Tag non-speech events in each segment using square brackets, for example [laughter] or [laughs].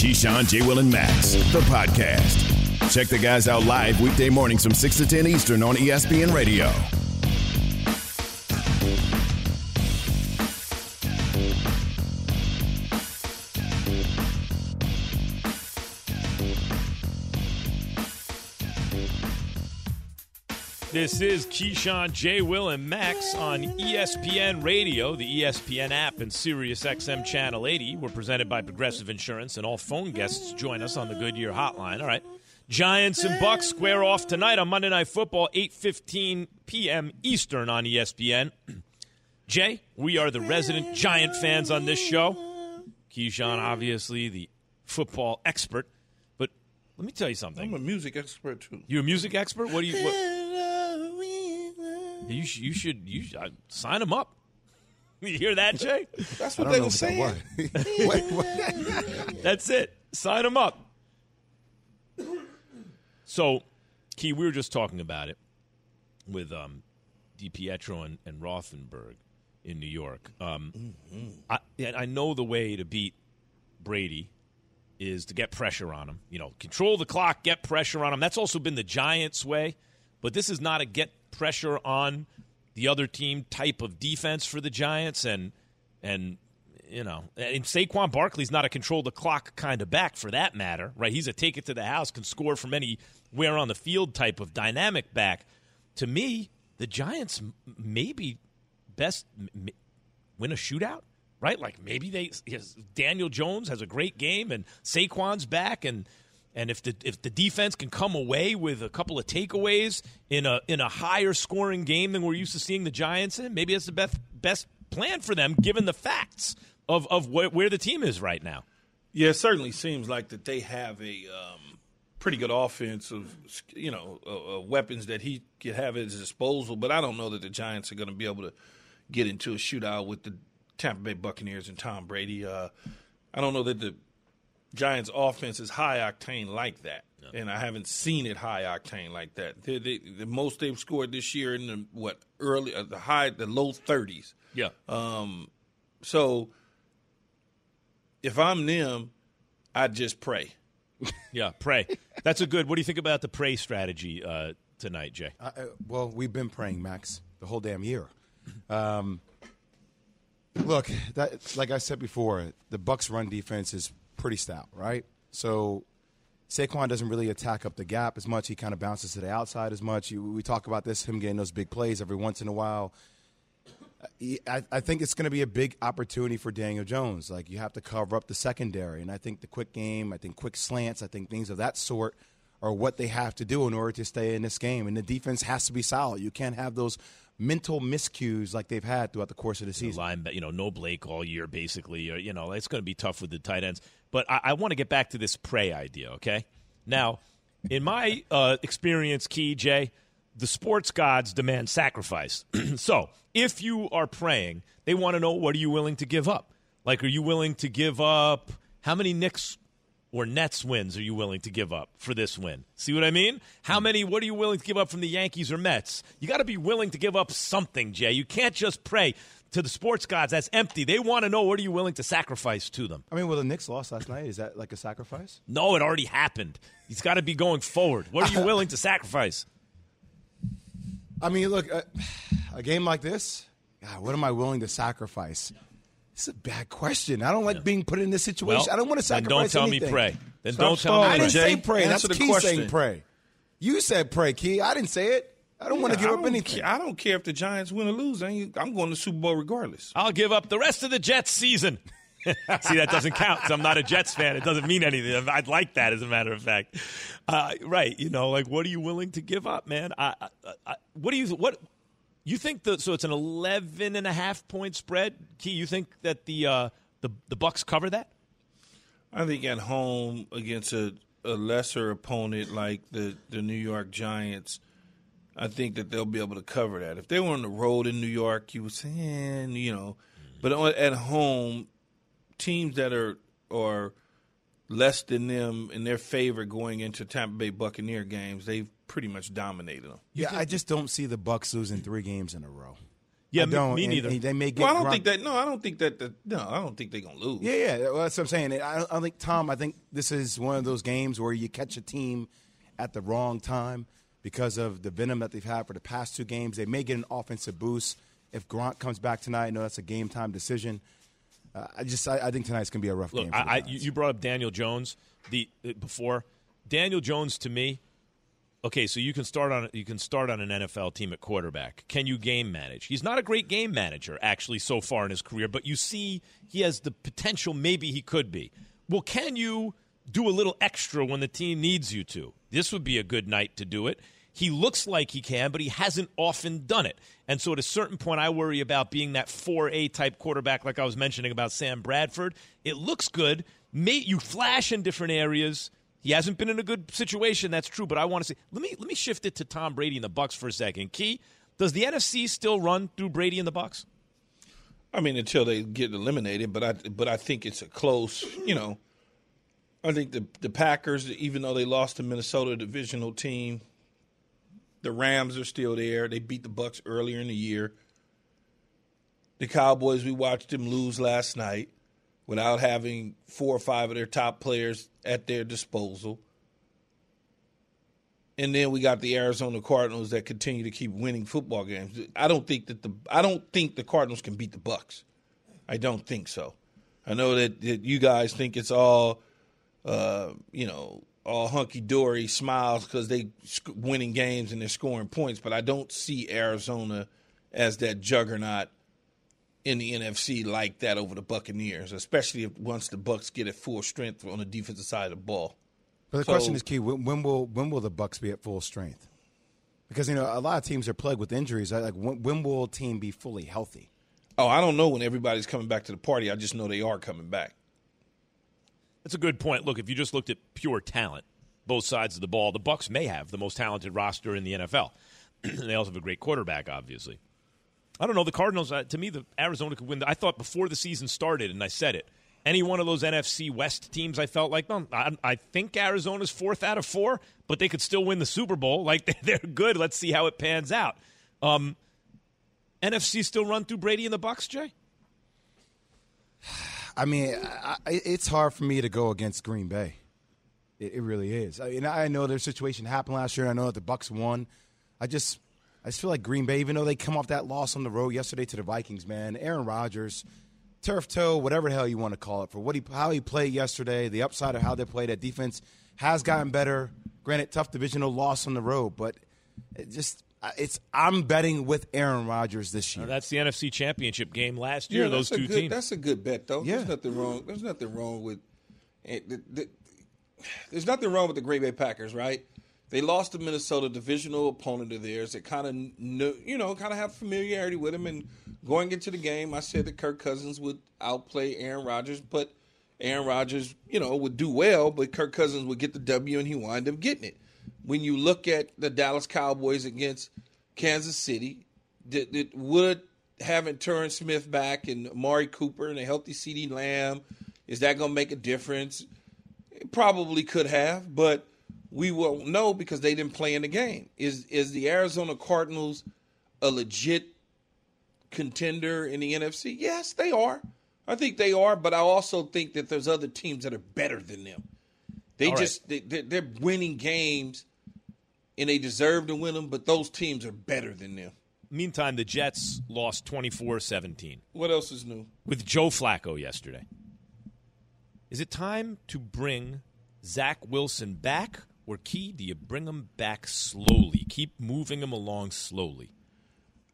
Keyshawn, J. Will, and Max, the podcast. Check the guys out live weekday mornings from 6 to 10 Eastern on ESPN Radio. This is Keyshawn, J. Will, and Max on ESPN Radio, the ESPN app, and Sirius XM Channel 80. We're presented by Progressive Insurance, and all phone guests join us on the Goodyear Hotline. All right. Giants and Bucks square off tonight on Monday Night Football, 8.15 p.m. Eastern on ESPN. [clears throat] Jay, we are the resident Giant fans on this show. Keyshawn, obviously, the football expert. But let me tell you something. I'm a music expert, too. You're a music expert? What do you... What, you, sh- you should you sh- uh, sign them up. [laughs] You hear that, Jay? That's what they were saying. [laughs] [laughs] Wait, what? That's it. Sign them up. So, Key, we were just talking about it with um, DiPietro and, and Rothenberg in New York. Um, I, and I know the way to beat Brady is to get pressure on him. You know, control the clock, get pressure on him. That's also been the Giants' way. But this is not a get pressure on the other team type of defense for the Giants, and and you know, and Saquon Barkley's not a control the clock kind of back for that matter, right? He's a take it to the house, can score from anywhere on the field type of dynamic back. To me, the Giants maybe best win a shootout, right? Like maybe they Daniel Jones has a great game and Saquon's back and and if the if the defense can come away with a couple of takeaways in a in a higher scoring game than we're used to seeing the Giants in, maybe that's the best best plan for them given the facts of of wh- where the team is right now. Yeah, it certainly seems like that they have a um, pretty good offensive, you know, uh, uh, weapons that he could have at his disposal. But I don't know that the Giants are going to be able to get into a shootout with the Tampa Bay Buccaneers and Tom Brady. Uh, I don't know that the Giants' offense is high octane like that, and I haven't seen it high octane like that. They, they, the most they've scored this year in the what early, uh, the high, the low thirties. Yeah. Um, so if I'm them, I just pray. [laughs] Yeah, pray. That's a good. What do you think about the pray strategy uh, tonight, Jay? Uh, well, we've been praying, Max, the whole damn year. Um, look, that, like I said before, the Bucks' run defense is pretty stout, right? So Saquon doesn't really attack up the gap as much. He kind of bounces to the outside as much. We talk about this, him getting those big plays every once in a while. I, I think it's going to be a big opportunity for Daniel Jones. Like you have to cover up the secondary, and I think the quick game, I think quick slants, I think things of that sort are what they have to do in order to stay in this game. And the defense has to be solid. You can't have those mental miscues like they've had throughout the course of the season. Line, you know, no Blake all year, basically. Or, you know, it's going to be tough with the tight ends. But I, I want to get back to this pray idea. Okay, now, in my uh, experience, Key Jay, the sports gods demand sacrifice. [clears throat] so if you are praying, they want to know what are you willing to give up. Like, are you willing to give up how many Knicks or Nets wins are you willing to give up for this win? See what I mean? How many, what are you willing to give up from the Yankees or Mets? You got to be willing to give up something, Jay. You can't just pray to the sports gods. That's empty. They want to know what are you willing to sacrifice to them? I mean, well, the Knicks lost last night. Is that like a sacrifice? No, it already happened. He's got to be going forward. What are you [laughs] willing to sacrifice? I mean, look, uh, a game like this, God, what am I willing to sacrifice? It's a bad question. I don't like being put in this situation. Well, I don't want to then sacrifice don't tell anything. me pray. Then Stop don't tell me I pray. didn't Jay. say pray. Answer That's the Key question. saying pray. You said pray, Key. I didn't say it. I don't want to give I up don't anything. ca- I don't care if the Giants win or lose. I ain't- I'm going to Super Bowl regardless. I'll give up the rest of the Jets season. [laughs] See, that doesn't count. 'cause I'm not a Jets fan. It doesn't mean anything. I'd like that, as a matter of fact. Uh, right? You know, like, what are you willing to give up, man? I, I, I, what do you what? You think the so it's an 11 and a half point spread? Key, you think that the uh, the the Bucks cover that? I think at home against a, a lesser opponent like the, the New York Giants, I think that they'll be able to cover that. If they were on the road in New York, you would say, you know, but at home, teams that are are less than them in their favor going into Tampa Bay Buccaneer games, they've pretty much dominated them. Yeah, I just don't see the Bucks losing three games in a row. Yeah, I me- don't. me and- neither. and they may get. Well, I don't Gronk- think that. No, I don't think that. The, no, I don't think they're gonna lose. Yeah, yeah. Well, that's what I'm saying. I, I think Tom. I think this is one of those games where you catch a team at the wrong time because of the venom that they've had for the past two games. They may get an offensive boost if Gronk comes back tonight. I know that's a game time decision. Uh, I just I, I think tonight's gonna be a rough Look, game. For I, I, you you brought up Daniel Jones the uh, before. Daniel Jones to me, okay, so you can start on you can start on an NFL team at quarterback. Can you game manage? He's not a great game manager actually so far in his career, but you see he has the potential. Maybe he could be. Well, can you do a little extra when the team needs you to? This would be a good night to do it. He looks like he can, but he hasn't often done it. And so at a certain point, I worry about being that 4A type quarterback, like I was mentioning about Sam Bradford. It looks good. Mate, you flash in different areas. He hasn't been in a good situation, that's true. But I want to say, let me let me shift it to Tom Brady and the Bucks for a second. Key, does the NFC still run through Brady and the Bucks? I mean, until they get eliminated, but I but I think it's a close. You know, I think the the Packers, even though they lost to Minnesota divisional team, the Rams are still there. They beat the Bucks earlier in the year. The Cowboys, we watched them lose last night without having four or five of their top players at their disposal. And then we got the Arizona Cardinals that continue to keep winning football games. I don't think that the I don't think the Cardinals can beat the Bucks. I don't think so. I know that, that you guys think it's all, uh, you know, all hunky dory smiles because they sc- winning games and they're scoring points, but I don't see Arizona as that juggernaut in the NFC like that over the Buccaneers, especially if once the Bucks get at full strength on the defensive side of the ball. But the So- question is, Key, when, when will when will the Bucks be at full strength? Because you know a lot of teams are plagued with injuries. Like when, when will a team be fully healthy? Oh, I don't know when everybody's coming back to the party. I just know they are coming back. That's a good point. Look, if you just looked at pure talent, both sides of the ball, the Bucks may have the most talented roster in the NFL. [clears throat] they also have a great quarterback, obviously. I don't know. The Cardinals, uh, to me, the Arizona could win. I thought before the season started, and I said it. Any one of those NFC West teams, I felt like, well, I, I think Arizona's fourth out of four, but they could still win the Super Bowl. [laughs] Like they're good. Let's see how it pans out. Um, NFC still run through Brady and the Bucks, Jay. I mean, I, it's hard for me to go against Green Bay. It, it really is. I, mean, I know their situation happened last year. I know that the Bucks won. I just, I just feel like Green Bay, even though they come off that loss on the road yesterday to the Vikings, man, Aaron Rodgers, turf toe, whatever the hell you want to call it, for what he, how he played yesterday, the upside of how they played, that defense has gotten better. Granted, tough divisional loss on the road, but it just, it's. I'm betting with Aaron Rodgers this year. Now, that's the NFC Championship game last year. Yeah, those two good, teams. That's a good bet, though. Yeah. There's nothing wrong. There's nothing wrong with. eh, the- the- there's nothing wrong with the Green Bay Packers, right? They lost to Minnesota, divisional opponent of theirs. That kind of, kn- you know, kind of have familiarity with them. And going into the game, I said that Kirk Cousins would outplay Aaron Rodgers, but Aaron Rodgers, you know, would do well, but Kirk Cousins would get the W, and he wound up getting it. When you look at the Dallas Cowboys against Kansas City, that, that would having Tyron Smith back and Amari Cooper and a healthy CeeDee Lamb, is that going to make a difference? It probably could have, but we won't know because they didn't play in the game. Is is the Arizona Cardinals a legit contender in the NFC? Yes, they are. I think they are, but I also think that there's other teams that are better than them. They All right. just they, they're, they're winning games, and they deserve to win them. But those teams are better than them. Meantime, the Jets lost 24 17 What else is new? with Joe Flacco yesterday. Is it time to bring Zach Wilson back, or Key, do you bring him back slowly? Keep moving him along slowly.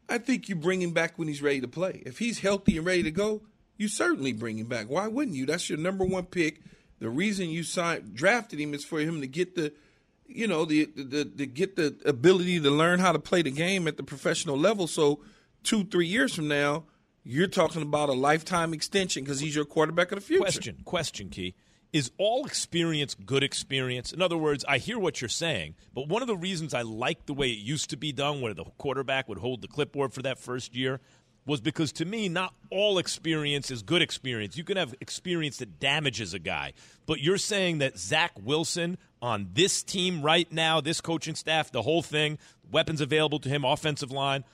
I think you bring him back when he's ready to play. If he's healthy and ready to go, you certainly bring him back. Why wouldn't you? That's your number one pick. The reason you signed drafted him is for him to get the, you know, the the, the get the ability to learn how to play the game at the professional level. So two three years from now, you're talking about a lifetime extension because he's your quarterback of the future. Question, question, Key. Is all experience good experience? In other words, I hear what you're saying, but one of the reasons I like the way it used to be done, where the quarterback would hold the clipboard for that first year, was because to me, not all experience is good experience. You can have experience that damages a guy, but you're saying that Zach Wilson on this team right now, this coaching staff, the whole thing, weapons available to him, offensive line,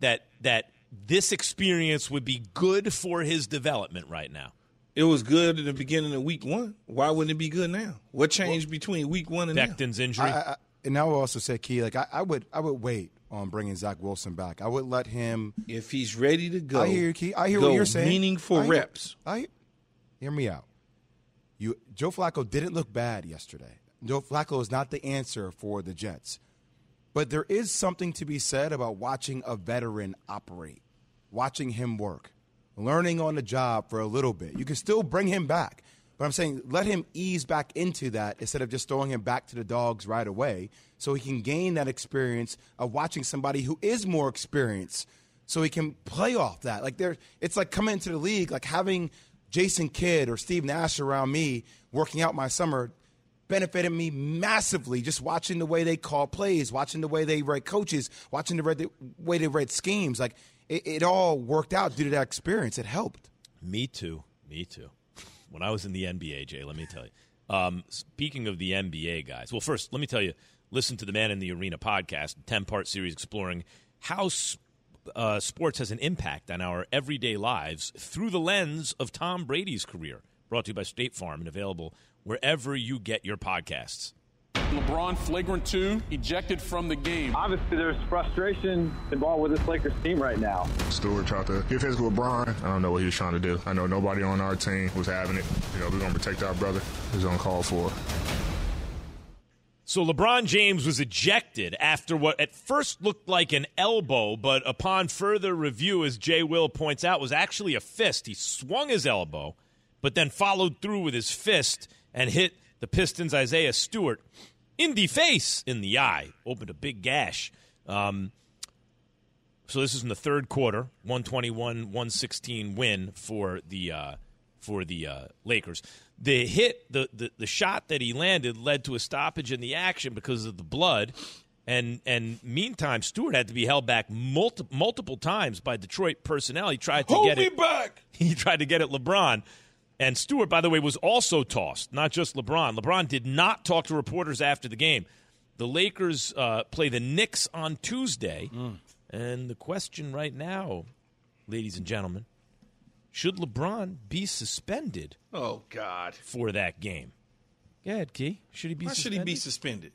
that that this experience would be good for his development right now? It was good in the beginning of week one. Why wouldn't it be good now? What changed between week one and Becton's now? injury. I, I, and I would also say, Key, like I, I would, I would wait on bringing Zach Wilson back. I would let him. If he's ready to go, I hear you, Key. I hear go what you're saying. Meaningful I hear- reps. I hear me out. You, Joe Flacco didn't look bad yesterday. Joe Flacco is not the answer for the Jets, but there is something to be said about watching a veteran operate, watching him work, learning on the job for a little bit. You can still bring him back, but I'm saying let him ease back into that instead of just throwing him back to the dogs right away, so he can gain that experience of watching somebody who is more experienced so he can play off that. Like there, it's like coming into the league, like having Jason Kidd or Steve Nash around me working out my summer benefited me massively. Just watching the way they call plays, watching the way they write coaches, watching the, the way they write schemes. Like it, it all worked out due to that experience. It helped. Me too. Me too. When I was in the NBA, Jay, let me tell you. Um, speaking of the NBA guys, well, first, let me tell you listen to the Man in the Arena podcast, 10 part series exploring how uh, sports has an impact on our everyday lives through the lens of Tom Brady's career. Brought to you by State Farm and available wherever you get your podcasts. LeBron flagrant two, ejected from the game. Obviously, there's frustration involved with this Lakers team right now. Stewart tried to get physical with Brian. I don't know what he was trying to do. I know nobody on our team was having it. You know, we're going to protect our brother. He's on call for. So LeBron James was ejected after what at first looked like an elbow, but upon further review, as Jay Will points out, was actually a fist. He swung his elbow, but then followed through with his fist and hit the Pistons' Isaiah Stewart in the face, in the eye, opened a big gash. Um, so this is in the third quarter, 121-116 win for the uh, for the uh, Lakers. The hit, the, the the shot that he landed led to a stoppage in the action because of the blood. And and meantime, Stewart had to be held back multi- multiple times by Detroit personnel. He tried to Hold get me it. back. [laughs] He tried to get at LeBron. And Stewart, by the way, was also tossed, not just LeBron. LeBron did not talk to reporters after the game. The Lakers uh, play the Knicks on Tuesday. And the question right now, ladies and gentlemen, should LeBron be suspended Oh God! for that game? Go ahead, Key. Should he be Why should suspended? he be suspended?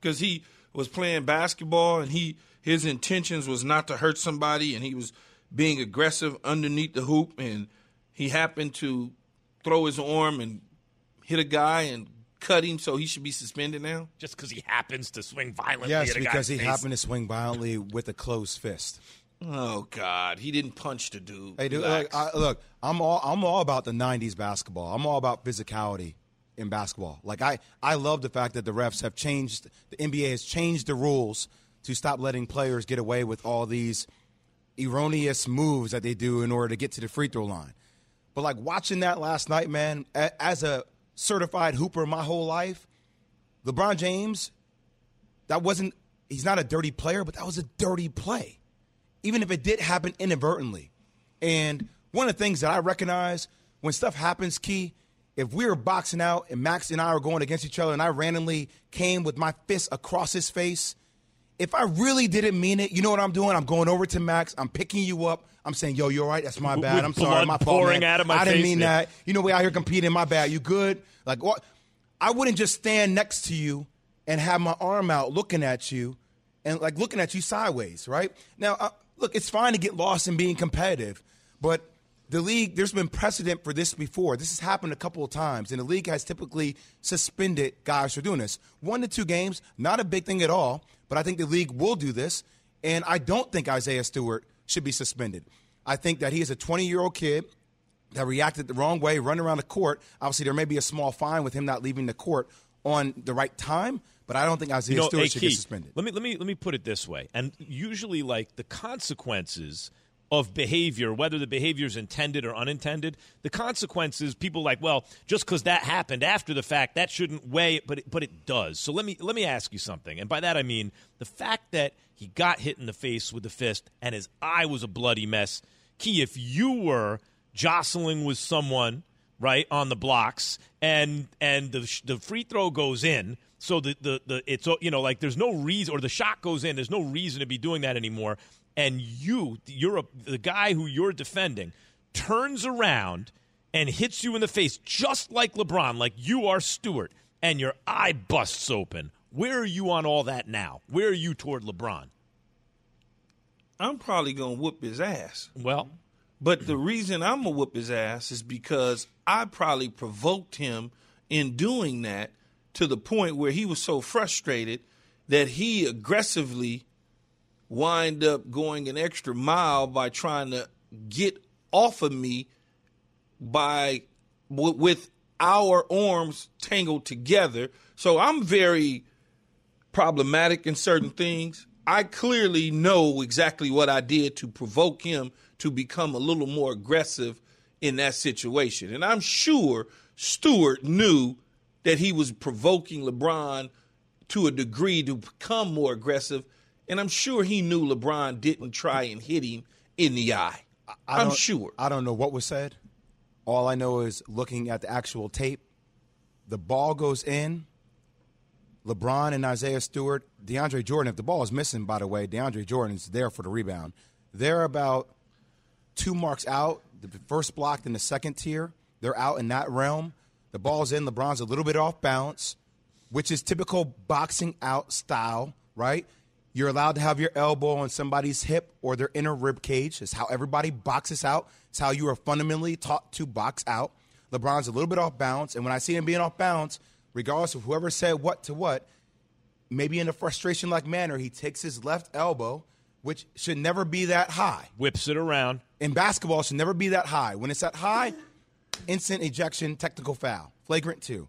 Because he was playing basketball and he his intentions was not to hurt somebody and he was being aggressive underneath the hoop and he happened to throw his arm and hit a guy and cut him, so he should be suspended now. Just because he happens to swing violently Yes, at a because guy's he face. happened to swing violently with a closed fist. Oh God, he didn't punch the dude. Hey, dude, look, I, look, I'm all I'm all about the '90s basketball. I'm all about physicality in basketball. Like I, I love the fact that the refs have changed. The NBA has changed the rules to stop letting players get away with all these erroneous moves that they do in order to get to the free throw line. But like watching that last night, man, as a certified hooper my whole life, LeBron James, that wasn't. He's not a dirty player, but that was a dirty play even if it did happen inadvertently. And one of the things that I recognize when stuff happens, Key, if we were boxing out and Max and I were going against each other and I randomly came with my fist across his face, if I really didn't mean it, you know what I'm doing? I'm going over to Max, I'm picking you up, I'm saying, yo, you're right, that's my bad. With I'm sorry, my fault. pouring man. out of my I didn't mean that. You know, we out here competing, my bad. You good? Like what I wouldn't just stand next to you and have my arm out looking at you and like looking at you sideways, right? Now, uh, look, it's fine to get lost in being competitive, but the league, there's been precedent for this before. This has happened a couple of times, and the league has typically suspended guys for doing this. One to two games, not a big thing at all, but I think the league will do this, and I don't think Isaiah Stewart should be suspended. I think that he is a 20 year old kid that reacted the wrong way, run around the court. Obviously, there may be a small fine with him not leaving the court on the right time, but I don't think Isaiah You know, Stewart should Key, get suspended. Let me let me let me put it this way. And usually, like the consequences of behavior, whether the behavior is intended or unintended, the consequences people like, well, just because that happened after the fact, that shouldn't weigh, but it, but it does. So let me let me ask you something, and by that I mean the fact that he got hit in the face with the fist and his eye was a bloody mess. Key, if you were jostling with someone right on the blocks and and the the free throw goes in so the the, the it's you know like there's no reason or the shot goes in there's no reason to be doing that anymore and you, you're a, the guy who you're defending, turns around and hits you in the face just like LeBron, like you are Stewart, and your eye busts open. Where are you on all that now? Where are you toward LeBron? I'm probably gonna whoop his ass. Well, But the reason I'm gonna whoop his ass is because I probably provoked him in doing that to the point where he was so frustrated that he aggressively wind up going an extra mile by trying to get off of me by with our arms tangled together. So I'm very problematic in certain things. I clearly know exactly what I did to provoke him to become a little more aggressive in that situation. And I'm sure Stewart knew that he was provoking LeBron to a degree to become more aggressive. And I'm sure he knew LeBron didn't try and hit him in the eye. I I'm don't- sure. I don't know what was said. All I know is looking at the actual tape, the ball goes in. LeBron and Isaiah Stewart, DeAndre Jordan. If the ball is missing, by the way, DeAndre Jordan is there for the rebound. They're about two marks out. The first blocked in the second tier. They're out in that realm. The ball's in. LeBron's a little bit off balance, which is typical boxing out style, right? You're allowed to have your elbow on somebody's hip or their inner rib cage. It's how everybody boxes out. It's how you are fundamentally taught to box out. LeBron's a little bit off balance, and when I see him being off balance, regardless of whoever said what to what, maybe in a frustration like manner, he takes his left elbow, which should never be that high whips it around. in basketball should never be that high. When it's that high, instant ejection, technical foul, flagrant two,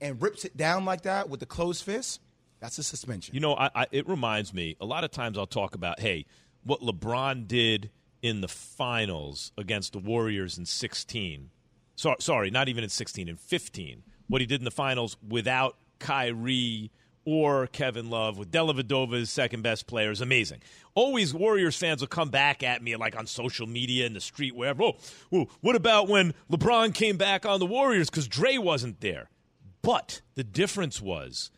and rips it down like that with the closed fist. That's a suspension. You know, I, I, it reminds me. A lot of times I'll talk about, hey, what LeBron did in the finals against the Warriors in 16. So, sorry, not even in 16, in 15. What he did in the finals without Kyrie or Kevin Love, with Dellavedova as second best player, is amazing. Always Warriors fans will come back at me, like on social media, in the street, wherever. Oh, what about when LeBron came back on the Warriors because Dre wasn't there? But the difference was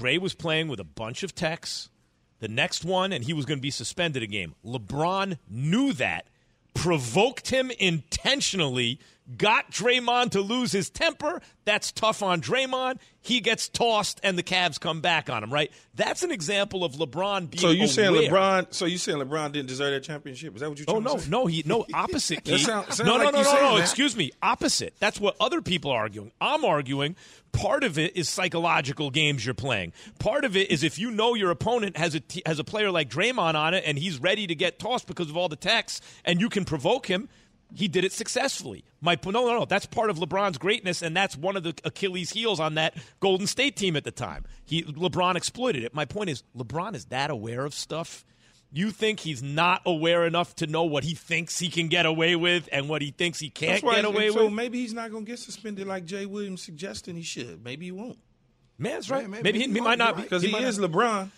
Dre was playing with a bunch of techs. The next one, and he was going to be suspended a game. LeBron knew that, provoked him intentionally, got Draymond to lose his temper. That's tough on Draymond. He gets tossed, and the Cavs come back on him. Right? That's an example of LeBron being. So you saying. LeBron? So you saying LeBron didn't deserve that championship? Is that what you're Oh no, to say? no, he no [laughs] opposite. Keith. sound- sound no, no, like no, you no, saying no. that. Excuse me, opposite. That's what other people are arguing. I'm arguing. Part of it is psychological games you're playing. Part of it is if you know your opponent has a t- has a player like Draymond on it and he's ready to get tossed because of all the techs, and you can provoke him. He did it successfully. My no, no, no. That's part of LeBron's greatness, and that's one of the Achilles' heels on that Golden State team at the time. He LeBron exploited it. My point is, LeBron is that aware of stuff. You think he's not aware enough to know what he thinks he can get away with and what he thinks he can't get away so with? maybe he's not going to get suspended like Jay Williams suggesting he should. Maybe he won't Man, that's right. Maybe maybe, he, he he might not be because he, might is not- LeBron.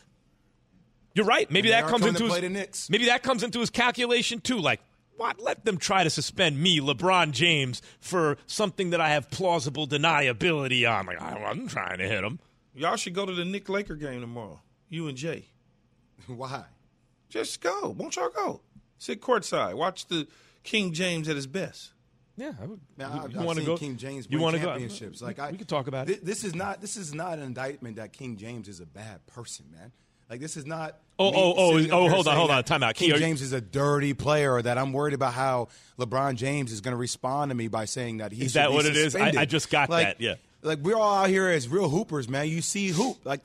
You're right. Maybe that comes into his the Knicks. maybe that comes into his calculation too. Like, what? Let them try to suspend me, LeBron James, for something that I have plausible deniability on. Like, I wasn't trying to hit him. Y'all should go to the Knick Laker game tomorrow. You and Jay. [laughs] Why? Just go. Won't y'all go? Sit courtside. Watch the King James at his best. Yeah, I would. Man, you, you wanna seen go? King James You wanna championships. Go? Like we, I, we could talk about thi- it. This is not. This is not an indictment that King James is a bad person, man. Like this is not. Oh, oh, oh, oh, hold on, hold on. Time out. King Key, are you- James is a dirty player. That I'm worried about how LeBron James is going to respond to me by saying that he Is that what it is? I- I just got Like- that, yeah. Like we're all out here as real hoopers, man. You see hoop like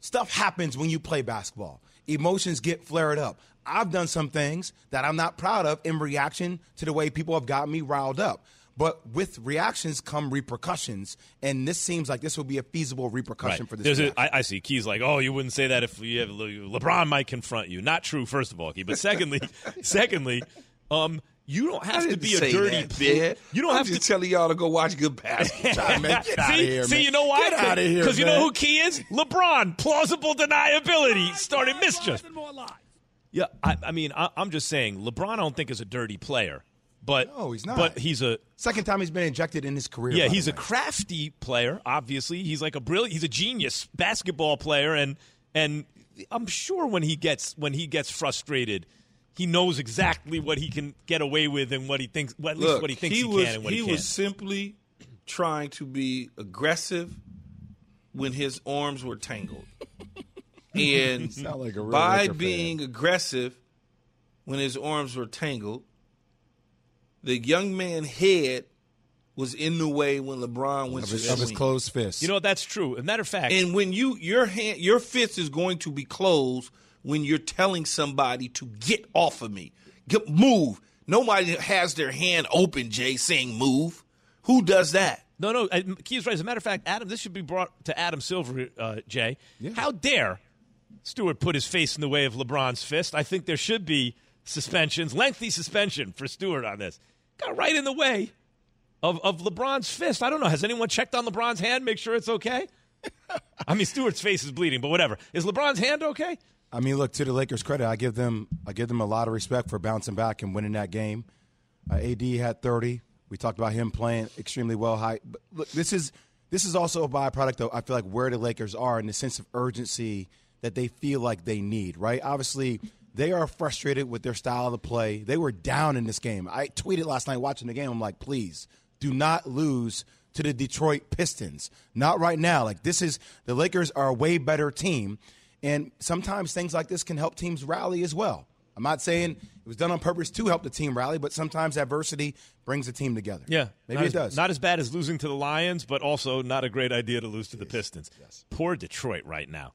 stuff happens when you play basketball. Emotions get flared up. I've done some things that I'm not proud of in reaction to the way people have got me riled up. But with reactions come repercussions, and this seems like this will be a feasible repercussion for this. There's a. I, I see. Key's like, oh, you wouldn't say that if you have Le- LeBron might confront you. Not true, first of all, Key. But secondly, [laughs] secondly, um, you don't have to be a dirty player. You don't I'm have just to. telling y'all to go watch good basketball. [laughs] man, get outta see, here, see, man. you know why? Get outta here, Because you know who Key is? LeBron. Plausible deniability. Started mischief. Yeah, I, I mean, I, I'm just saying, LeBron. I don't think is a dirty player, but No, he's not. But he's a Second time he's been injected in his career. yeah, he's a crafty player. Obviously, he's like a brilliant. He's a genius basketball player, and and I'm sure when he gets when he gets frustrated, he knows exactly what he can get away with and what he thinks, well, at least Look, what he thinks he, was, can and what he, he can't. was simply trying to be aggressive when his arms were tangled. [laughs] And like a real by Laker fan. being aggressive when his arms were tangled, the young man's head was in the way when LeBron went Of to his, of his closed fist. you know, that's true. As a matter of fact, And when you your hand your fist is going to be closed when you're telling somebody to get off of me. Get, move. Nobody has their hand open, Jay, saying move. Who does that? No, no. uh, Key is right. As a matter of fact, Adam, this should be brought to Adam Silver, uh, Jay. How dare Stewart put his face in the way of LeBron's fist? I think there should be suspensions, lengthy suspension for Stewart on this. Got right in the way of, of LeBron's fist. I don't know. Has anyone checked on LeBron's hand? Make sure it's okay. [laughs] I mean, Stewart's face is bleeding, but whatever. Is LeBron's hand okay? I mean, look to the Lakers' credit, I give them I give them a lot of respect for bouncing back and winning that game. Uh, AD had 30. We talked about him playing extremely well. High, but look, this is this is also a byproduct though. I feel like where the Lakers are in the sense of urgency that they feel like they need. Right? Obviously, they are frustrated with their style of play. They were down in this game. I tweeted last night watching the game. I'm like, please do not lose to the Detroit Pistons. Not right now. Like this is the Lakers are a way better team. And sometimes things like this can help teams rally as well. I'm not saying it was done on purpose to help the team rally, but sometimes adversity brings the team together. Yeah, maybe it as, does. Not as bad as losing to the Lions, but also not a great idea to lose to the Pistons. Yes. Poor Detroit right now.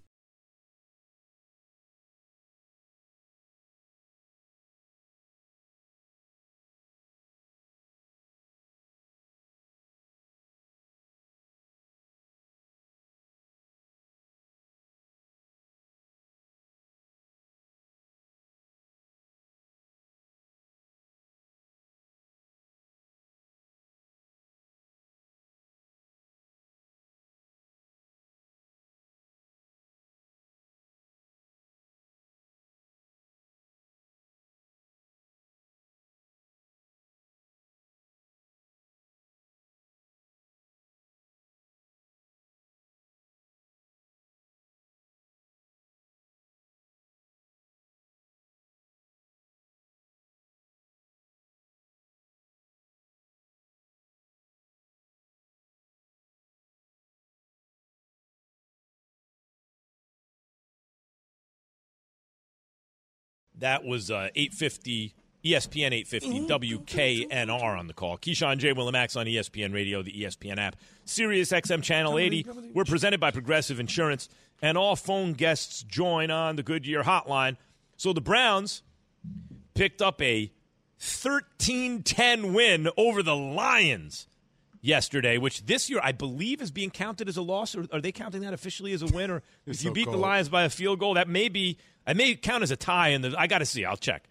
That was uh, 850 ESPN 850 WKNR on the call. Keyshawn J. Willimax on ESPN Radio, the ESPN app, Sirius XM Channel 80. We're presented by Progressive Insurance, and all phone guests join on the Goodyear Hotline. So the Browns picked up a 13-10 win over the Lions yesterday, which this year I believe is being counted as a loss, or are they counting that officially as a win? Or [laughs] if so you beat cold. the Lions by a field goal, that may be I may count as a tie. And I got to see. I'll check.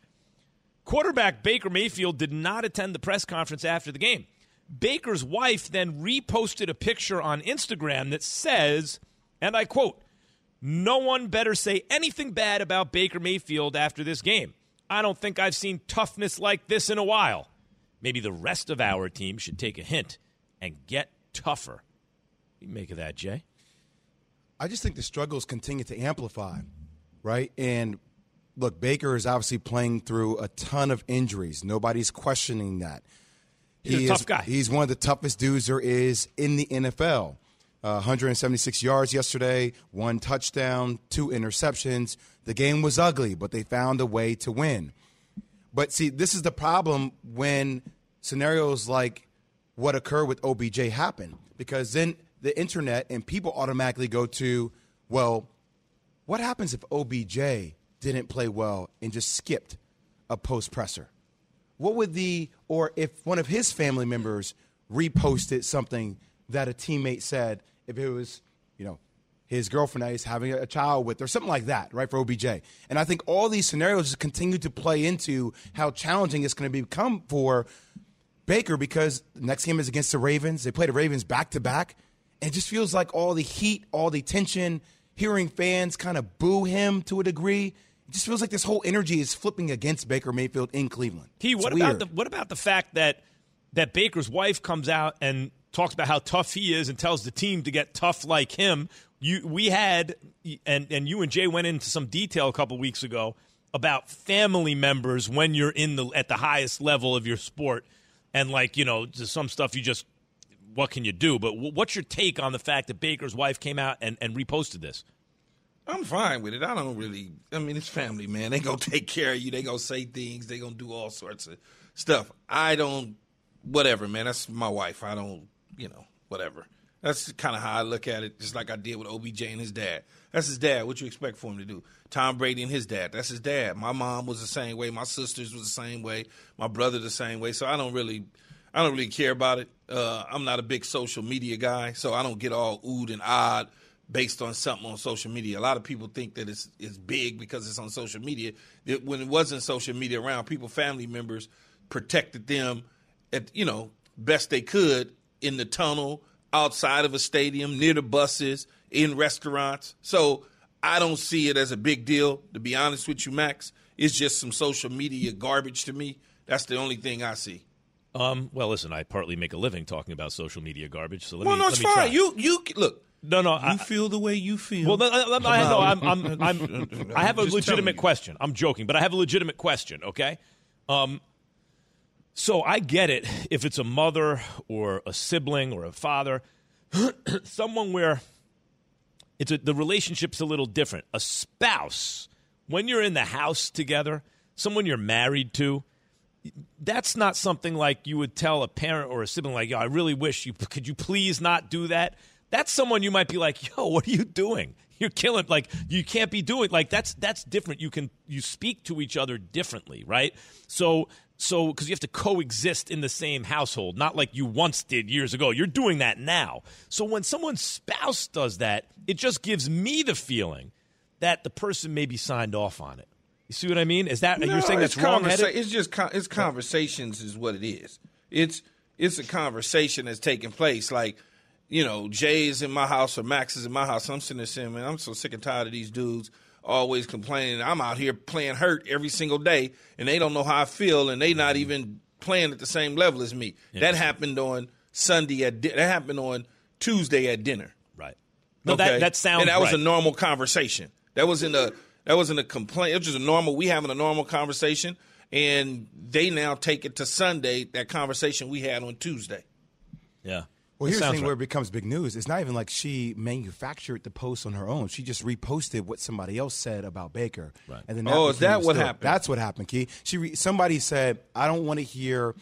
Quarterback Baker Mayfield did not attend the press conference after the game. Baker's wife then reposted a picture on Instagram that says, and I quote, No one better say anything bad about Baker Mayfield after this game. I don't think I've seen toughness like this in a while. Maybe the rest of our team should take a hint and get tougher. What do you make of that, Jay? I just think the struggles continue to amplify, right? And look, Baker is obviously playing through a ton of injuries. Nobody's questioning that. He's a He tough guy. He's one of the toughest dudes there is in the NFL. Uh, 176 yards yesterday, one touchdown, two interceptions. The game was ugly, but they found a way to win. But see, this is the problem when scenarios like what occurred with OBJ happen, because then the internet and people automatically go to, well, what happens if OBJ didn't play well and just skipped a post presser? What would the, or if one of his family members reposted something that a teammate said, if it was, you know, his girlfriend that he's having a child with, or something like that, right, for OBJ. And I think all these scenarios just continue to play into how challenging it's going to become for Baker because the next game is against the Ravens. They play the Ravens back to back. And it just feels like all the heat, all the tension, hearing fans kind of boo him to a degree. It just feels like this whole energy is flipping against Baker Mayfield in Cleveland. T, what weird. about the what about the fact that that Baker's wife comes out and talks about how tough he is and tells the team to get tough like him? You we had and and you and Jay went into some detail a couple weeks ago about family members when you're in the at the highest level of your sport and like you know some stuff you just what can you do? But what's your take on the fact that Baker's wife came out and, and reposted this? I'm fine with it. I don't really. I mean, it's family, man. They gonna [laughs] take care of you. They gonna say things. They gonna do all sorts of stuff. I don't. Whatever, man. That's my wife. I don't. You know, whatever. That's kind of how I look at it. Just like I did with OBJ and his dad. That's his dad. What you expect for him to do? Tom Brady and his dad. That's his dad. My mom was the same way. My sisters was the same way. My brother the same way. So I don't really. I don't really care about it. Uh, I'm not a big social media guy, so I don't get all oohed and odd based on something on social media. A lot of people think that it's it's big because it's on social media. That when it wasn't social media around, people, family members protected them at you know best they could in the tunnel, outside of a stadium, near the buses, in restaurants. So I don't see it as a big deal. To be honest with you, Max, it's just some social media garbage to me. That's the only thing I see. Um, well, listen, I partly make a living talking about social media garbage, so let well, me no, let it's me try. fine. You you look. no, no, You I, feel the way you feel. Well, no, no, no. I'm, I'm, [laughs] I'm, I have a Just legitimate question. I'm joking, but I have a legitimate question. Okay. Um, so I get it if it's a mother or a sibling or a father, [clears throat] someone where it's a, the relationship's a little different. A spouse, when you're in the house together, someone you're married to, that's not something like you would tell a parent or a sibling like, "Yo, I really wish you could you please not do that." That's someone you might be like, "Yo, what are you doing? [laughs] You're killing like you can't be doing like that's that's different. You can you speak to each other differently, right? So so because you have to coexist in the same household, not like you once did years ago. You're doing that now. So when someone's spouse does that, it just gives me the feeling that the person maybe signed off on it. You see what I mean? Is that No, you're saying that's wrong? conversa- It's just con- it's conversations is what it is. It's it's a conversation that's taking place. Like you know, Jay's in my house or Max is in my house. I'm sitting there saying, man, I'm so sick and tired of these dudes always complaining. I'm out here playing hurt every single day, and they don't know how I feel, and they not even playing at the same level as me. That happened on Sunday at di- that happened on Tuesday at dinner. Right. No, that that sounds and that was right. a normal conversation. That wasn't a that wasn't a complaint. It was just a normal. We having a normal conversation, and they now take it to Sunday. That conversation we had on Tuesday. Yeah. Well, here's the thing right. where it becomes big news. It's not even like she manufactured the post on her own. She just reposted what somebody else said about Baker. Right. And then Oh, is that what happened? That's what happened, Key. She re- somebody said, "I don't want to hear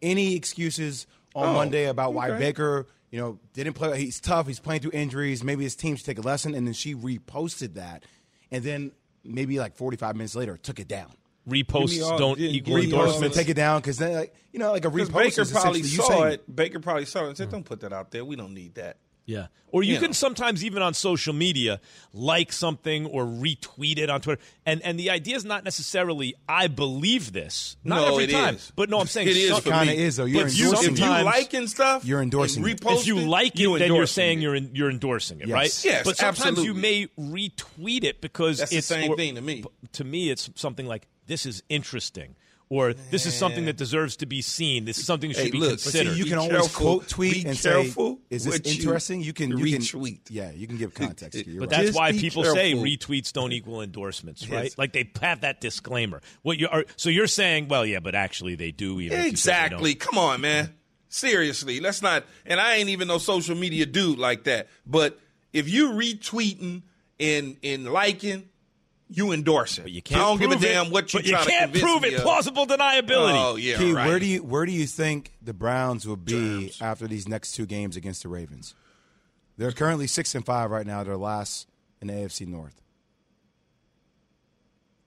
any excuses on Oh, Monday about why. Baker, you know, didn't play. He's tough. He's playing through injuries. Maybe his team should take a lesson." And then she reposted that, and then maybe like 45 minutes later, took it down. Reposts all- don't yeah, equal give me endorsements. Take it down because then, like, you know, like a repost Baker is probably you saw saying- it. Baker probably saw it and said, "Don't put that out there. We don't need that." Yeah. Or you You can know. sometimes even on social media like something or retweet it on Twitter. And and the idea is not necessarily I believe this. Not No, every it time. is. But no, I'm [laughs] saying It is Kinda is, though. You're But you- endorsing If you sometimes- liking stuff, You're endorsing and it. if you like it, you then you're saying it. you're in, you're endorsing it, Yes. right? Yes, But sometimes you may retweet it because That's the same or- thing to me. To me, it's something like this is interesting, or this is something that deserves to be seen. This is something that should Hey, be look, but see, considered. you Be can always careful. quote tweet and careful say, "Is this what you interesting?" You can you retweet. Can, yeah, you can give context. to it. You're But right. that's Just why be people say retweets don't equal endorsements, right? Yes. Like they have that disclaimer. What you are so you're saying, well, yeah, but actually they do. Even if they. Exactly. Come on, man. Seriously, let's not. And I ain't even no social media dude like that. But if you retweeting and and liking, you endorse it. But you can't I don't give a prove it, damn what you but you trying can't convince prove it. Plausible deniability. Oh yeah, Key, right. where do you where do you think the Browns will be Germs. after these next two games against the Ravens? They're currently six and five right now. They're last in the AFC North.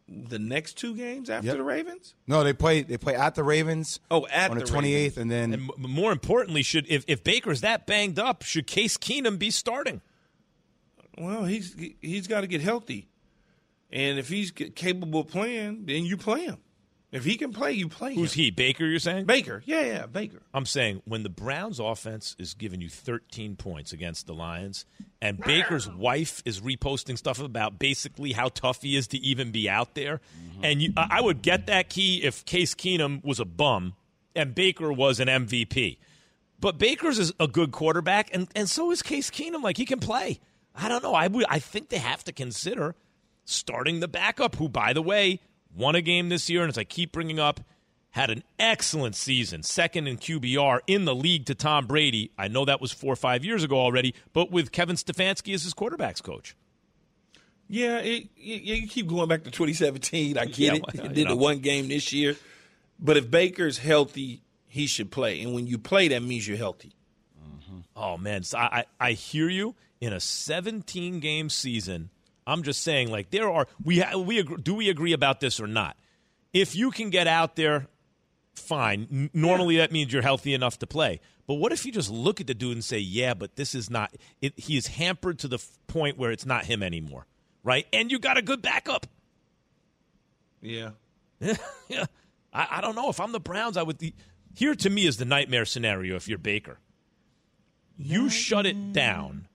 the next two games after Yep. the Ravens? No, they play they play at the Ravens. Oh, at on the the twenty eighth, and then And more importantly, should if, if Baker's that banged up, should Case Keenum be starting? Well, he's he's got to get healthy, and if he's capable of playing, then you play him. If he can play, you play him. Who's him. he? Baker? You're saying? Baker. Yeah, yeah, Baker. I'm saying when the Browns offense is giving you 13 points against the Lions, and Baker's wife is reposting stuff about basically how tough he is to even be out there, mm-hmm. and you, I I would get that key if Case Keenum was a bum and Baker was an MVP. But Baker's is a good quarterback, and, and so is Case Keenum. Like he can play. I don't know. I would. I think they have to consider starting the backup, who, by the way, won a game this year, and as I keep bringing up, had an excellent season, second in QBR in the league to Tom Brady. I know that was four or five years ago already, but with Kevin Stefanski as his quarterbacks coach. Yeah, it, you, you keep going back to 2017. I get Yeah, it. well, did know. the one game this year, but if Baker's healthy, he should play. And when you play, that means you're healthy. Mm-hmm. Oh man, so I, I I hear you. In a 17 game season, I'm just saying, like there are we ha- we agree, do we agree about this or not? If you can get out there, fine. N- normally that means you're healthy enough to play. But what if you just look at the dude and say, yeah, but this is not. It, he is hampered to the f- point where it's not him anymore, right? And you got a good backup. Yeah. [laughs] yeah, I, I don't know if I'm the Browns. I would. Here to me is the nightmare scenario. If you're Baker, you shut it down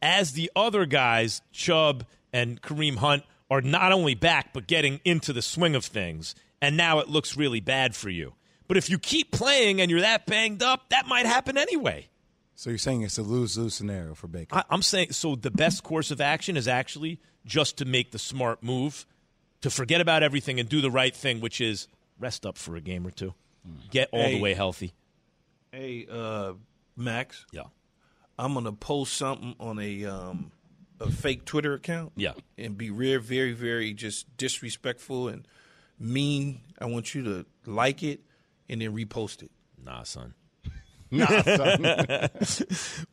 as the other guys, Chubb and Kareem Hunt, are not only back but getting into the swing of things, and now it looks really bad for you. But if you keep playing and you're that banged up, that might happen anyway. so you're saying it's a lose lose scenario for Baker. I, I'm saying so. The best course of action is actually just to make the smart move, to forget about everything and do the right thing, which is rest up for a game or two, get all Hey. the way healthy. Hey, uh, Max, Yeah, I'm gonna post something on a um, a fake Twitter account. Yeah. and be very, very, very just disrespectful and mean. I want you to like it and then repost it. nah, son. [laughs] Nah, son.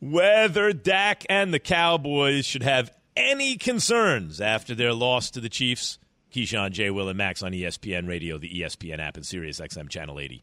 [laughs] Whether Dak and the Cowboys should have any concerns after their loss to the Chiefs. Keyshawn, J. Will, and Max on ESPN Radio, the ESPN app, and Sirius XM Channel 80.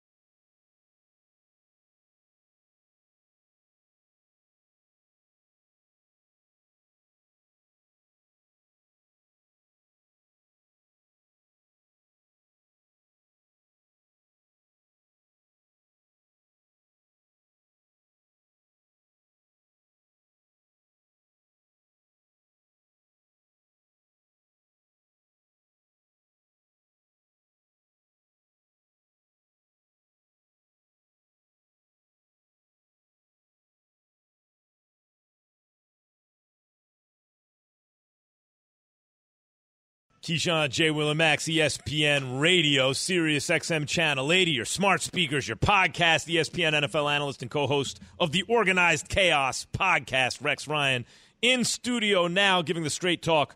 Keyshawn, J. Willimax, ESPN Radio, Sirius XM Channel 80, your smart speakers, your podcast, ESPN NFL analyst and co-host of the Organized Chaos podcast, Rex Ryan, in studio now, giving the straight talk.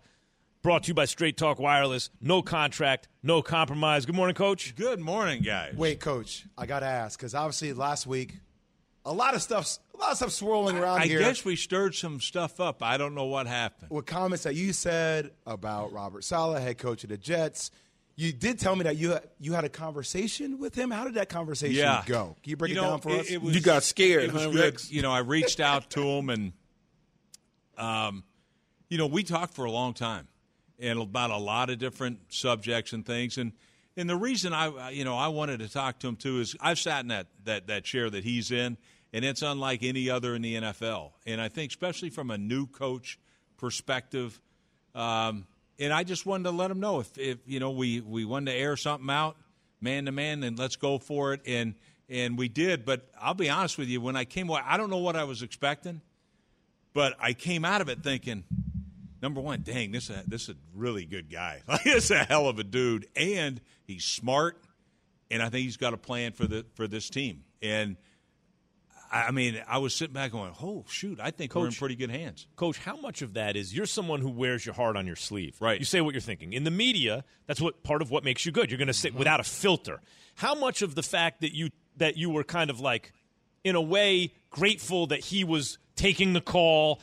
Brought to you by Straight Talk Wireless. No contract, no compromise. Good morning, Coach. Good morning, guys. Wait, Coach, I got to ask because obviously last week, a lot of stuff, a lot of stuff swirling around I here. I guess we stirred some stuff up. I don't know what happened. with comments that you said about Robert Saleh, head coach of the Jets. You did tell me that you you had a conversation with him. How did that conversation Yeah. go? Can you break You it know, down for it- us? it was- You got scared, huh. Rex? You know, I reached out to him, and um, you know, we talked for a long time, and about a lot of different subjects and things. And and the reason I, you know, I wanted to talk to him too is I've sat in that that that chair that he's in, and it's unlike any other in the NFL. And I think, especially from a new coach perspective. Um, and I just wanted to let him know if, if you know we, we wanted to air something out man to man, then let's go for it. And and we did. But I'll be honest with you, when I came I don't know what I was expecting, but I came out of it thinking, number one, dang, this is a, this is a really good guy. [laughs] Like, this is a hell of a dude, and he's smart, and I think he's got a plan for the for this team. And I mean, I was sitting back going, "Oh shoot, I think we're in pretty good hands." Coach, how much of that is you're someone who wears your heart on your sleeve? Right. You say what you're thinking. In the media, that's what part of what makes you good. You're going to sit Mm-hmm. without a filter. How much of the fact that you that you were kind of like in a way grateful that he was taking the call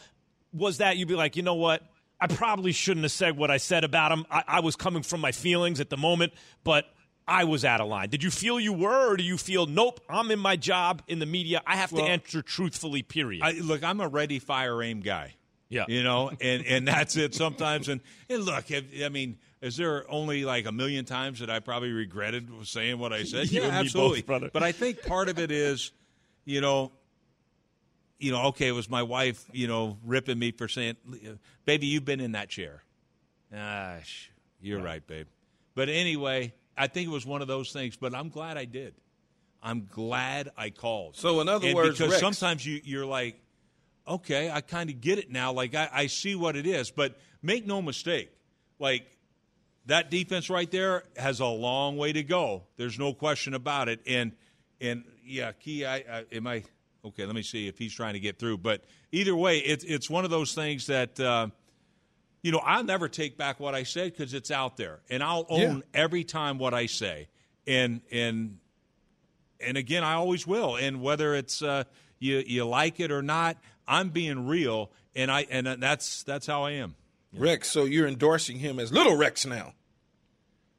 was that you'd be like, you know what? I probably shouldn't have said what I said about him. I, I was coming from my feelings at the moment, but I was out of line. Did you feel you were, or do you feel, nope, I'm in my job in the media. I have Well, to answer truthfully, period? I, look, I'm a ready, fire, aim guy. Yeah. you know, and and that's it sometimes. And and look, if, I mean, is there only like a million times that I probably regretted saying what I [laughs] said? You yeah, me both, absolutely. brother. But I think part of it is, you know. You know, okay, it was my wife, you know, ripping me for saying, "Baby, you've been in that chair." Ah, sh- you're right. babe. But anyway, I think it was one of those things. But I'm glad I did. I'm glad I called. So in other And words, because sometimes you you're like, okay, I kind of get it now. Like I, I see what it is. But make no mistake, like that defense right there has a long way to go. There's no question about it. And and yeah, Key, I, I am I okay? Let me see if he's trying to get through. But either way, it's it's one of those things that. Uh, you know, I'll never take back what I said because it's out there, and I'll own Yeah. every time what I say, and and and again, I always will. And whether it's uh, you you like it or not, I'm being real, and I and that's that's how I am. Rex, so you're endorsing him as Little Rex now.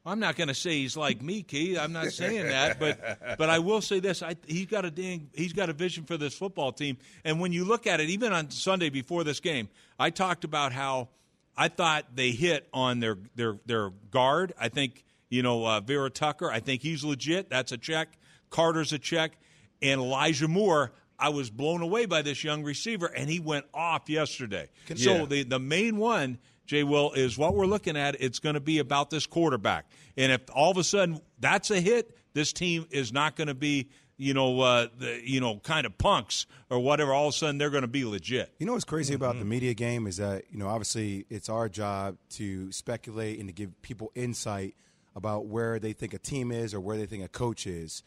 I'm not going to say he's like me, Key. I'm not saying that, but but I will say this: I, he's got a dang, he's got a vision for this football team. And when you look at it, even on Sunday before this game, I talked about how I thought they hit on their their their guard. I think you know uh, Vera Tucker. I think he's legit. That's a check. Carter's a check, and Elijah Moore. I was blown away by this young receiver, and he went off yesterday. Yeah. So the the main one, Jay Will, is what we're looking at. It's going to be about this quarterback, and if all of a sudden that's a hit, this team is not going to be, you know, uh, the you know kind of punks or whatever. All of a sudden they're going to be legit. You know what's crazy about the media game is that you know obviously it's our job to speculate and to give people insight about where they think a team is or where they think a coach is.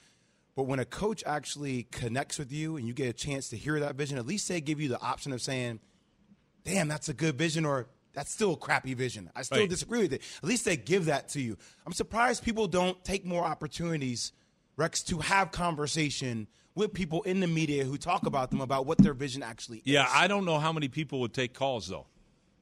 But when a coach actually connects with you and you get a chance to hear that vision, at least they give you the option of saying, "Damn, that's a good vision," or "That's still a crappy vision." I still Right. disagree with it. At least they give that to you. I'm surprised people don't take more opportunities Rex, to have conversation with people in the media who talk about them about what their vision actually is. Yeah, I don't know how many people would take calls though.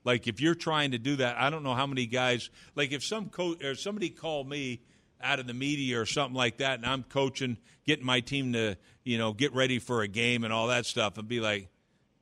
Like if you're trying to do that, I don't know how many guys. Like if some coach or somebody called me out of the media or something like that, and I'm coaching, getting my team to you know get ready for a game and all that stuff, and be like,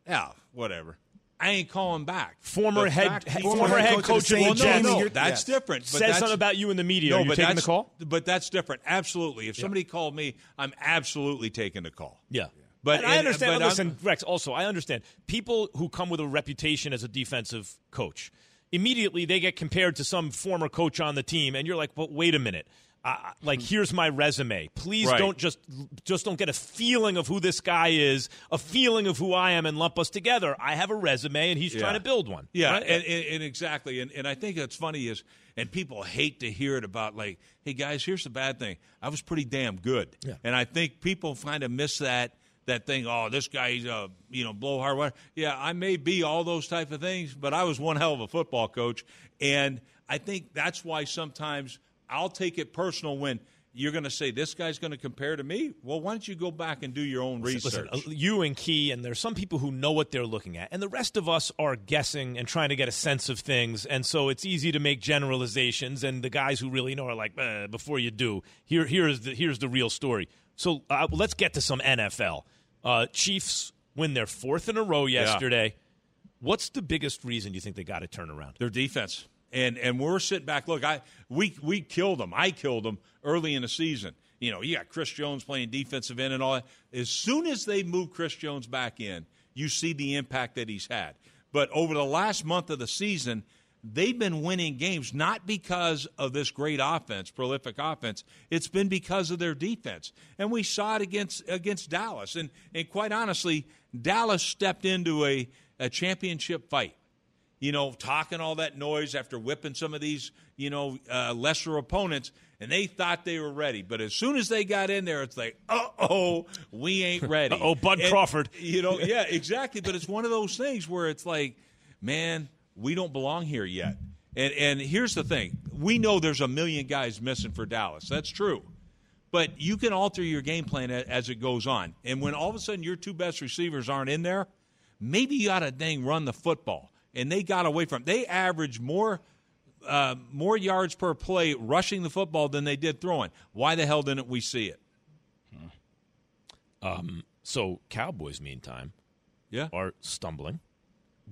yeah, whatever. I ain't calling back. Former The head, fact- head- former former head head coach of coach the of the well, Jets. no, no, that's yes. different. But Says that's, something about you in the media. No, Are you but taking the that's, call? But that's different. Absolutely. If somebody called me, I'm absolutely taking the call. Yeah. But And I and- understand. but but listen, I'm- Rex. Also, I understand people who come with a reputation as a defensive coach. Immediately, they get compared to some former coach on the team, and you're like, "But wait a minute! Uh, like, here's my resume. Please Right. don't just just don't get a feeling of who this guy is, a feeling of who I am, and lump us together. I have a resume, and he's Yeah. trying to build one. Yeah, right? and, and, and exactly, and, and I think that's funny is, and people hate to hear it about like, hey guys, here's the bad thing. I was pretty damn good, Yeah. and I think people kind of miss that that thing. Oh, this guy's uh, you know blow hard water. Yeah, I may be all those type of things, but I was one hell of a football coach, and I think that's why sometimes I'll take it personal when. You're going to say this guy's going to compare to me. Well, why don't you go back and do your own research? Listen, uh, you and Key, and there's some people who know what they're looking at, and the rest of us are guessing and trying to get a sense of things. And so it's easy to make generalizations, and the guys who really know are like, "Eh, before you do, here, here's the here's the real story. So uh, let's get to some NFL. Uh, Chiefs win their fourth in a row yesterday. What's the biggest reason you think they got to turn around? Their defense. And and we're sitting back. Look, I we we killed them. I killed them early in the season. You know, you got Chris Jones playing defensive end and all that. As soon as they move Chris Jones back in, you see the impact that he's had. But over the last month of the season, they've been winning games not because of this great offense, prolific offense. It's been because of their defense. And we saw it against against Dallas. And and quite honestly, Dallas stepped into a, a championship fight you know, talking all that noise after whipping some of these, you know, uh, lesser opponents, and they thought they were ready. But as soon as they got in there, it's like, uh oh, we ain't ready. Uh-oh, Bud And, Crawford. You know, [laughs] yeah, exactly. But it's one of those things where it's like, man, we don't belong here yet. And and here's the thing: we know there's a million guys missing for Dallas. That's true. But you can alter your game plan as it goes on. And when all of a sudden your two best receivers aren't in there, maybe you got to dang run the football. And they got away from. They average more uh, more yards per play rushing the football than they did throwing. Why the hell didn't we see it? Um, so Cowboys, meantime, Yeah. are stumbling.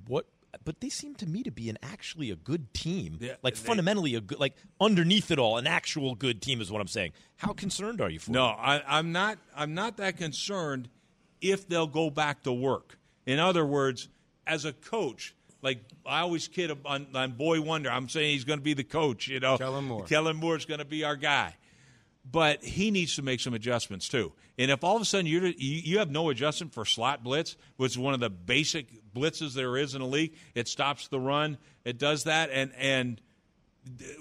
What? But they seem to me to be an actually a good team. Yeah, like they- fundamentally a good, like underneath it all, an actual good team is what I'm saying. How concerned are you for? No, them? I, I'm not. I'm not that concerned if they'll go back to work. In other words, as a coach, like I always kid on, on Boy Wonder, I'm saying he's going to be the coach. You know, Kellen Moore. Kellen Moore's going to be our guy, but he needs to make some adjustments too. And if all of a sudden you're, you you have no adjustment for slot blitz, which is one of the basic blitzes there is in the league, it stops the run. It does that, and and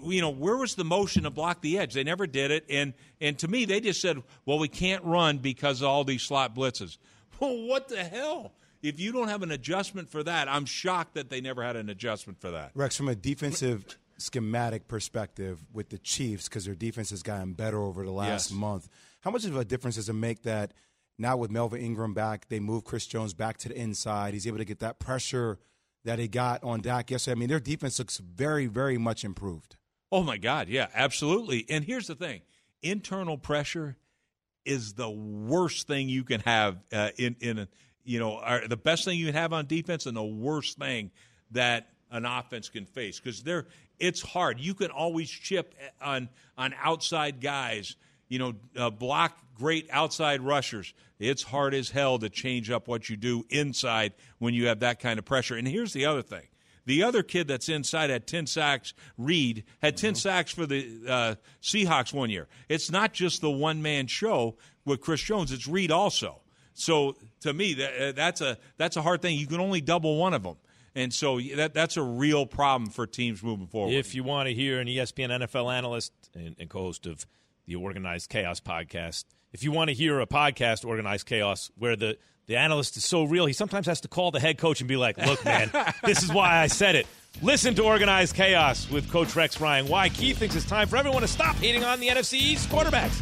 you know, where was the motion to block the edge? They never did it. And and to me, they just said, well, we can't run because of all these slot blitzes. [laughs] Well, what the hell? If you don't have an adjustment for that, I'm shocked that they never had an adjustment for that. Rex, from a defensive schematic perspective with the Chiefs, because their defense has gotten better over the last Yes. month, how much of a difference does it make that now with Melvin Ingram back, they move Chris Jones back to the inside? He's able to get that pressure that he got on Dak yesterday. I mean, their defense looks very, very much improved. Oh my God, yeah, absolutely. And here's the thing: internal pressure is the worst thing you can have uh, in in a, you know are the best thing you can have on defense, and the worst thing that an offense can face because they're it's hard. You can always chip on on outside guys. You know, uh, block great outside rushers. It's hard as hell to change up what you do inside when you have that kind of pressure. And here's the other thing. The other kid that's inside had 10 sacks, Reed, had 10 sacks for the uh, Seahawks one year. It's not just the one man show with Chris Jones, it's Reed also. So to me, that, uh, that's, a, that's a hard thing. You can only double one of them. And so that, that's a real problem for teams moving forward. If you want to hear an ESPN NFL analyst and, and co-host of the Organized Chaos podcast, if you want to hear a podcast, Organized Chaos, where the the analyst is so real, he sometimes has to call the head coach and be like, "Look, man, [laughs] this is why I said it." Listen to Organized Chaos with Coach Rex Ryan. Why Keith thinks it's time for everyone to stop hating on the NFC East quarterbacks.